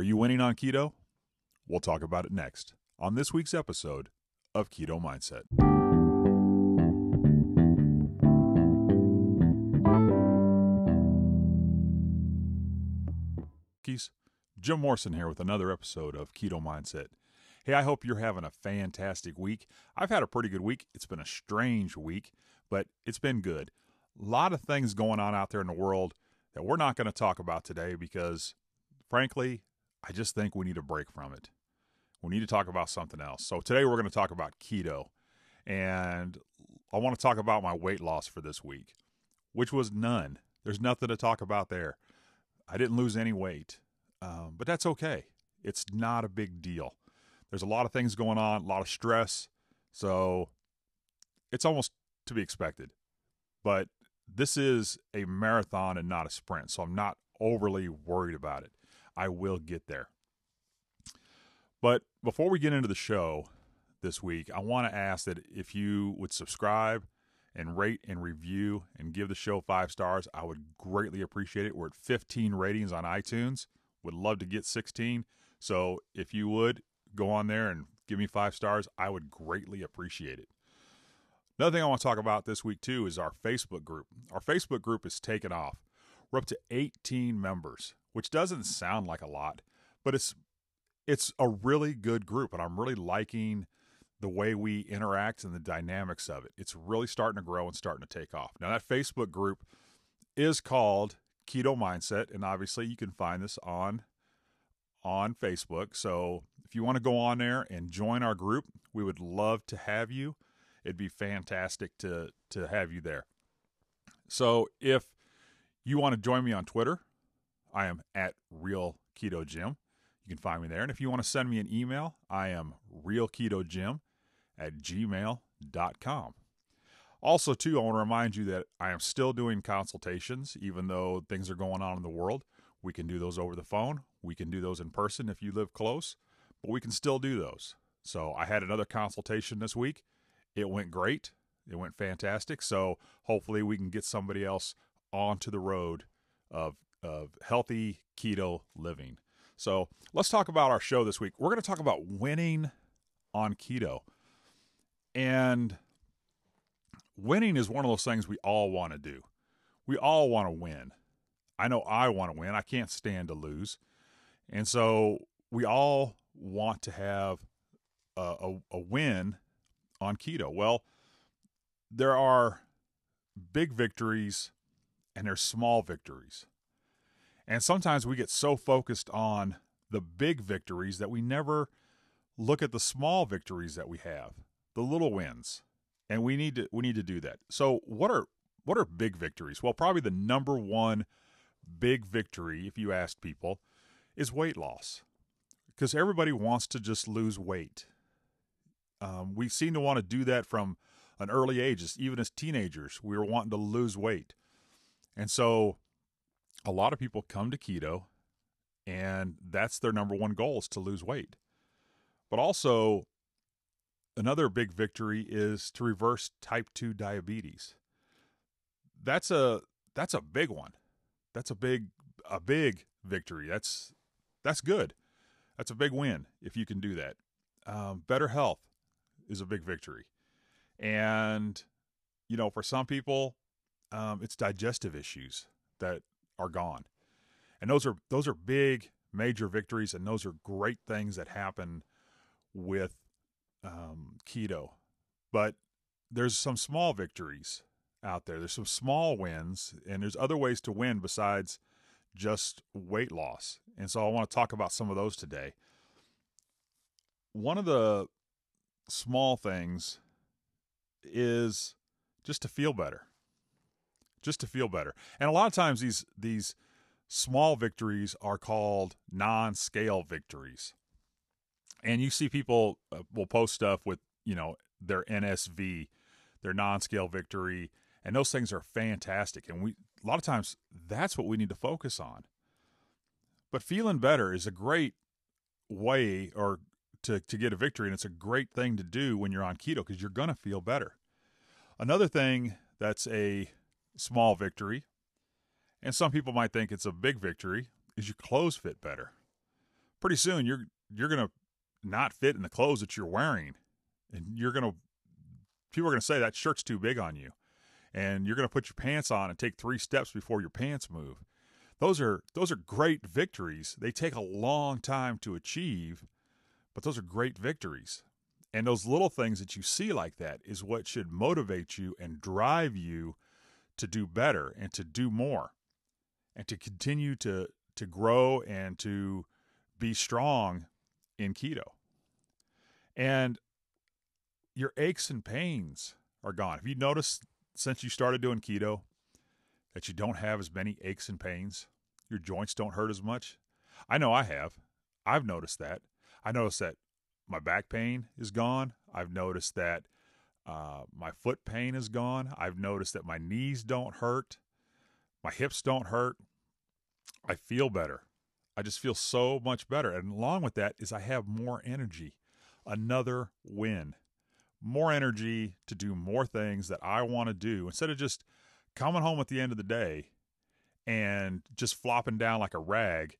Are you winning on keto? We'll talk about it next on this week's episode of Keto Mindset. Keys, Jim Morrison here with another episode of Keto Mindset. Hey, I hope you're having a fantastic week. I've had a pretty good week. It's been a strange week, but it's been good. A lot of things going on out there in the world that we're not going to talk about today because, frankly, I just think we need a break from it. We need to talk about something else. So today we're going to talk about keto. And I want to talk about my weight loss for this week, which was none. There's nothing to talk about there. I didn't lose any weight, um, but that's okay. It's not a big deal. There's a lot of things going on, a lot of stress. So it's almost to be expected. But this is a marathon and not a sprint. So I'm not overly worried about it. I will get there. But before we get into the show this week, I want to ask that if you would subscribe and rate and review and give the show five stars, I would greatly appreciate it. We're at 15 ratings on iTunes. Would love to get 16. So if you would go on there and give me five stars, I would greatly appreciate it. Another thing I want to talk about this week too is our Facebook group. Our Facebook group is taken off. We're up to 18 members, which doesn't sound like a lot, but it's it's a really good group and I'm really liking the way we interact and the dynamics of it. It's really starting to grow and starting to take off. Now that Facebook group is called Keto Mindset and obviously you can find this on on Facebook. So if you want to go on there and join our group, we would love to have you. It'd be fantastic to to have you there. So if you want to join me on Twitter, I am at Real Keto Jim. You can find me there. And if you want to send me an email, I am realketojim at gmail.com. Also, too, I want to remind you that I am still doing consultations, even though things are going on in the world. We can do those over the phone. We can do those in person if you live close, but we can still do those. So I had another consultation this week. It went great. It went fantastic. So hopefully we can get somebody else onto the road of of healthy keto living. So let's talk about our show this week. We're going to talk about winning on keto. And winning is one of those things we all want to do. We all want to win. I know I want to win. I can't stand to lose. And so we all want to have a, a, a win on keto. Well, there are big victories and there's small victories. And sometimes we get so focused on the big victories that we never look at the small victories that we have, the little wins. And we need to we need to do that. So what are what are big victories? Well, probably the number one big victory if you ask people is weight loss. Because everybody wants to just lose weight. Um, we seem to want to do that from an early age, even as teenagers. We were wanting to lose weight. And so a lot of people come to keto and that's their number one goal is to lose weight. But also another big victory is to reverse type 2 diabetes. That's a that's a big one. That's a big a big victory. That's that's good. That's a big win if you can do that. Um, better health is a big victory, and you know for some people, um, it's digestive issues that are gone, and those are those are big major victories, and those are great things that happen with um, keto. But there's some small victories out there. There's some small wins, and there's other ways to win besides just weight loss. And so I want to talk about some of those today. One of the small things is just to feel better. Just to feel better. And a lot of times these these small victories are called non-scale victories. And you see people uh, will post stuff with, you know, their NSV, their non-scale victory, and those things are fantastic. And we a lot of times that's what we need to focus on. But feeling better is a great way or to, to get a victory, and it's a great thing to do when you're on keto because you're going to feel better. Another thing that's a small victory, and some people might think it's a big victory, is your clothes fit better. pretty soon you're you're gonna not fit in the clothes that you're wearing, and you're gonna people are gonna say that shirt's too big on you, and you're gonna put your pants on and take three steps before your pants move. Those are those are great victories. They take a long time to achieve, but those are great victories. And those little things that you see like that is what should motivate you and drive you to do better and to do more and to continue to to grow and to be strong in keto. And your aches and pains are gone. Have you noticed since you started doing keto that you don't have as many aches and pains? Your joints don't hurt as much? I know I have. I've noticed that. I noticed that my back pain is gone. I've noticed that uh, my foot pain is gone. I've noticed that my knees don't hurt. My hips don't hurt. I feel better. I just feel so much better. And along with that is I have more energy. Another win. More energy to do more things that I want to do instead of just coming home at the end of the day and just flopping down like a rag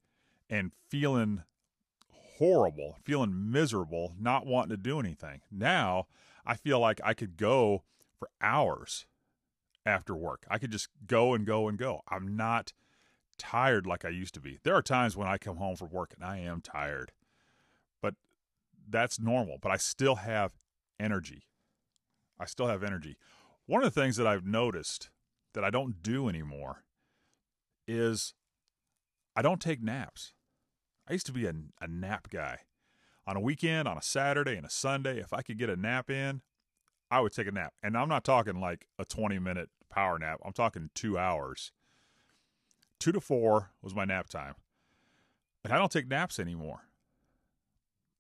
and feeling horrible, feeling miserable, not wanting to do anything. Now I feel like I could go for hours after work. I could just go and go and go. I'm not tired like I used to be. There are times when I come home from work and I am tired, but that's normal. But I still have energy. I still have energy. One of the things that I've noticed that I don't do anymore is I don't take naps. I used to be a, a nap guy. On a weekend, on a Saturday and a Sunday, if I could get a nap in, I would take a nap. And I'm not talking like a 20 minute power nap, I'm talking two hours. Two to four was my nap time. And I don't take naps anymore.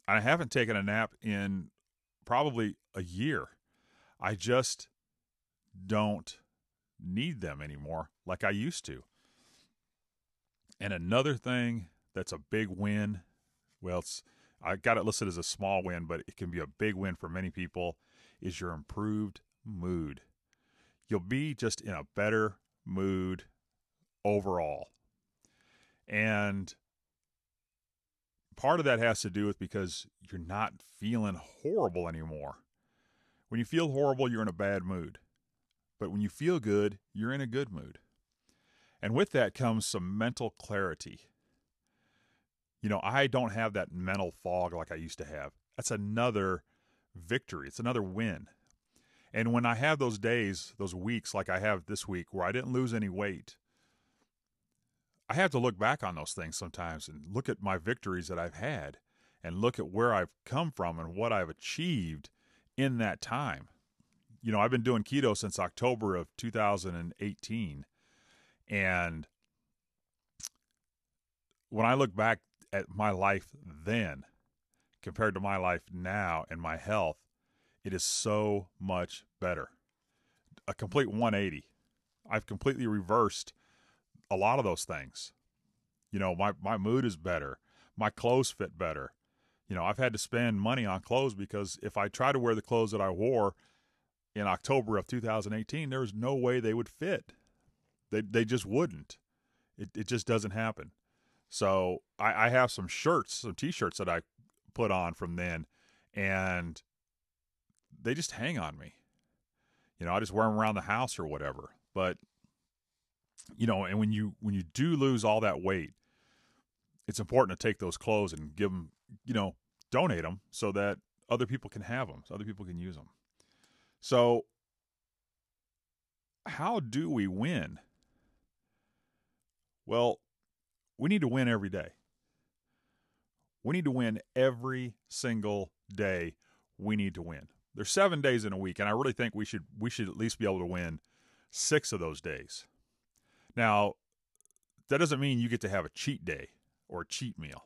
I haven't taken a nap in probably a year. I just don't need them anymore like I used to. And another thing that's a big win. Well, it's I got it listed as a small win, but it can be a big win for many people. Is your improved mood? You'll be just in a better mood overall, and part of that has to do with because you're not feeling horrible anymore. When you feel horrible, you're in a bad mood. But when you feel good, you're in a good mood. And with that comes some mental clarity you know, I don't have that mental fog like I used to have. That's another victory. It's another win. And when I have those days, those weeks like I have this week where I didn't lose any weight, I have to look back on those things sometimes and look at my victories that I've had and look at where I've come from and what I've achieved in that time. You know, I've been doing keto since October of 2018. And when I look back at my life then compared to my life now and my health, it is so much better. A complete 180. I've completely reversed a lot of those things. You know, my, my mood is better. My clothes fit better. You know, I've had to spend money on clothes because if I try to wear the clothes that I wore in October of 2018, there's no way they would fit. They, they just wouldn't. It, it just doesn't happen. So I, I have some shirts, some t-shirts that I put on from then, and they just hang on me. You know, I just wear them around the house or whatever. But you know, and when you when you do lose all that weight, it's important to take those clothes and give them, you know, donate them so that other people can have them, so other people can use them. So, how do we win? Well, we need to win every day. We need to win every single day. We need to win. There's seven days in a week, and I really think we should we should at least be able to win six of those days. Now, that doesn't mean you get to have a cheat day or a cheat meal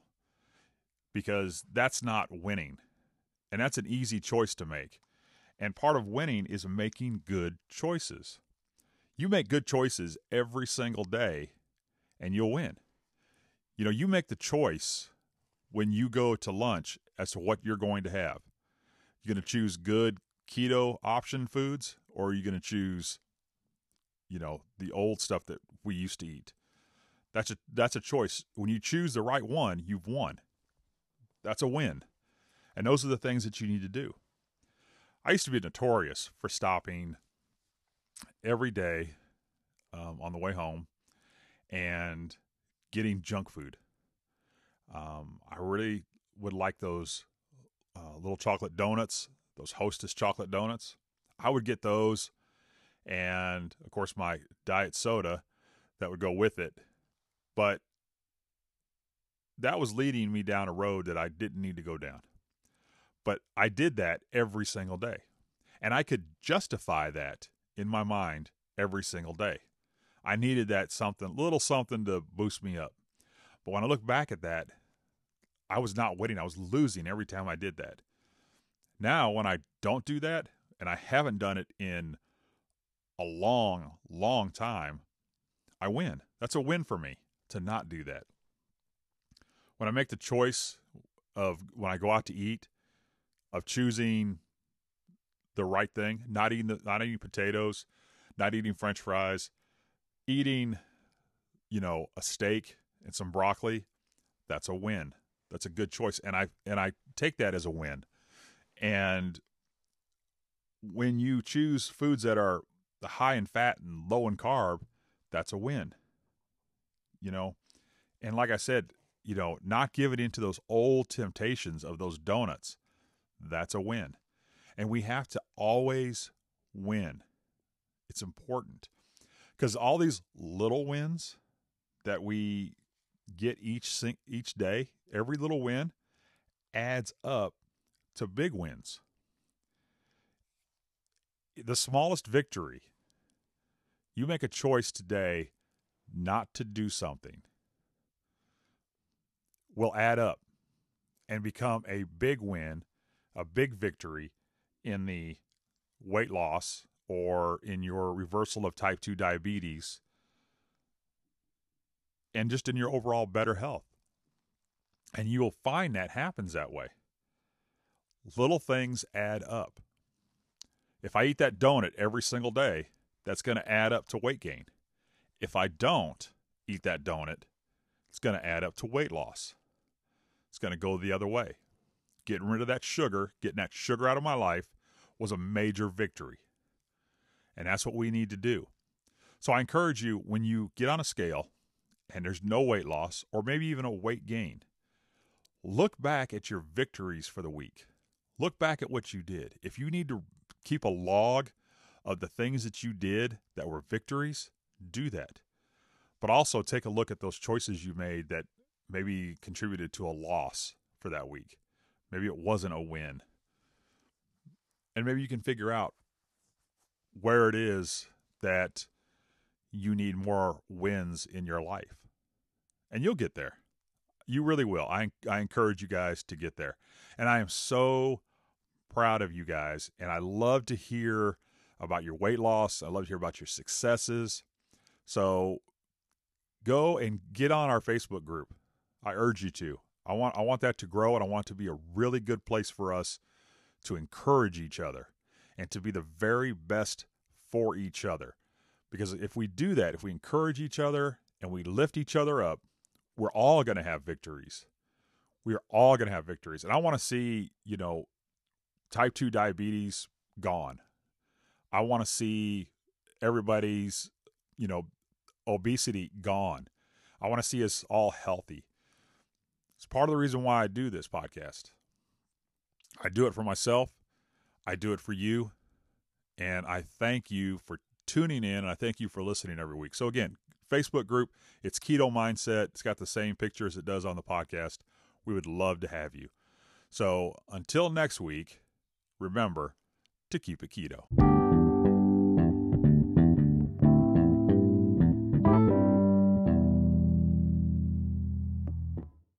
because that's not winning. And that's an easy choice to make. And part of winning is making good choices. You make good choices every single day and you'll win you know, you make the choice when you go to lunch as to what you're going to have. You're going to choose good keto option foods, or are you going to choose, you know, the old stuff that we used to eat? That's a that's a choice. When you choose the right one, you've won. That's a win. And those are the things that you need to do. I used to be notorious for stopping every day um, on the way home and getting junk food. Um, I really would like those uh, little chocolate donuts, those Hostess chocolate donuts. I would get those, and of course my diet soda that would go with it. But that was leading me down a road that I didn't need to go down. But I did that every single day. And I could justify that in my mind every single day. I needed that something, little something to boost me up. But when I look back at that, I was not winning. I was losing every time I did that. Now, when I don't do that, and I haven't done it in a long, long time, I win. That's a win for me to not do that. When I make the choice of when I go out to eat, of choosing the right thing, not eating the, not eating potatoes, not eating French fries, eating, you know, a steak and some broccoli, that's a win. That's a good choice, and I and I take that as a win. And when you choose foods that are high in fat and low in carb, that's a win. You know, and like I said, you know, not giving into those old temptations of those donuts, that's a win. And we have to always win. It's important because all these little wins that we get each each day, every little win adds up to big wins. The smallest victory, you make a choice today not to do something, will add up and become a big win, a big victory in the weight loss or in your reversal of type 2 diabetes and just in your overall better health. And you will find that happens that way. Little things add up. If I eat that donut every single day, that's going to add up to weight gain. If I don't eat that donut, it's going to add up to weight loss. It's going to go the other way. Getting rid of that sugar, getting that sugar out of my life was a major victory. And that's what we need to do. So I encourage you when you get on a scale and there's no weight loss or maybe even a weight gain, look back at your victories for the week. Look back at what you did. If you need to keep a log of the things that you did that were victories, do that. But also take a look at those choices you made that maybe contributed to a loss for that week. Maybe it wasn't a win. And maybe you can figure out where it is that you need more wins in your life. And you'll get there. You really will. I, I encourage you guys to get there. And I am so proud of you guys. And I love to hear about your weight loss. I love to hear about your successes. So go and get on our Facebook group. I urge you to. I want I want that to grow and I want to be a really good place for us to encourage each other and to be the very best for each other. Because if we do that, if we encourage each other and we lift each other up, we're all going to have victories. We are all going to have victories. And I want to see, you know, type 2 diabetes gone. I want to see everybody's, you know, obesity gone. I want to see us all healthy. It's part of the reason why I do this podcast. I do it for myself. I do it for you. And I thank you for tuning in. And I thank you for listening every week. So, again, Facebook group, it's Keto Mindset. It's got the same picture as it does on the podcast. We would love to have you. So, until next week, remember to keep it keto.